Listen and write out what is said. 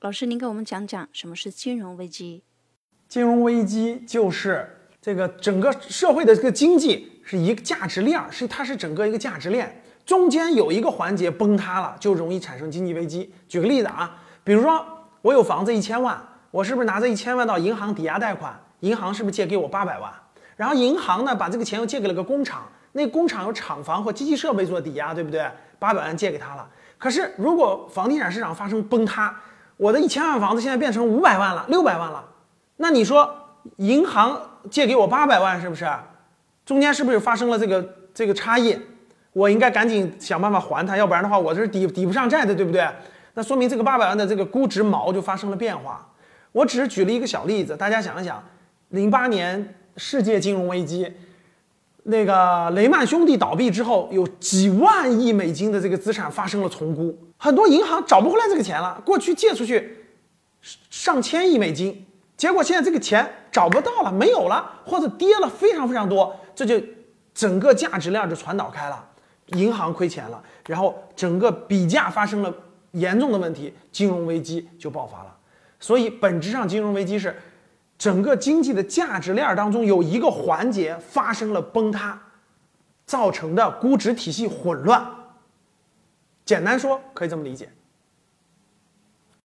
老师，您给我们讲讲什么是金融危机？金融危机就是这个整个社会的这个经济是一个价值链，是它是整个一个价值链，中间有一个环节崩塌了，就容易产生经济危机。举个例子啊，比如说我有房子一千万，我是不是拿这一千万到银行抵押贷款？银行是不是借给我八百万？然后银行呢把这个钱又借给了个工厂，那工厂有厂房或机器设备做抵押，对不对？八百万借给他了。可是如果房地产市场发生崩塌，我的一千万房子现在变成五百万了，六百万了，那你说银行借给我八百万是不是？中间是不是发生了这个这个差异？我应该赶紧想办法还他，要不然的话我这是抵抵不上债的，对不对？那说明这个八百万的这个估值锚就发生了变化。我只是举了一个小例子，大家想一想，零八年世界金融危机，那个雷曼兄弟倒闭之后，有几万亿美金的这个资产发生了重估，很多银行找不回来这个钱了。过去借出去上千亿美金，结果现在这个钱找不到了，没有了，或者跌了非常非常多，这就整个价值链就传导开了，银行亏钱了，然后整个比价发生了严重的问题，金融危机就爆发了。所以本质上，金融危机是整个经济的价值链当中有一个环节发生了崩塌，造成的估值体系混乱。简单说，可以这么理解。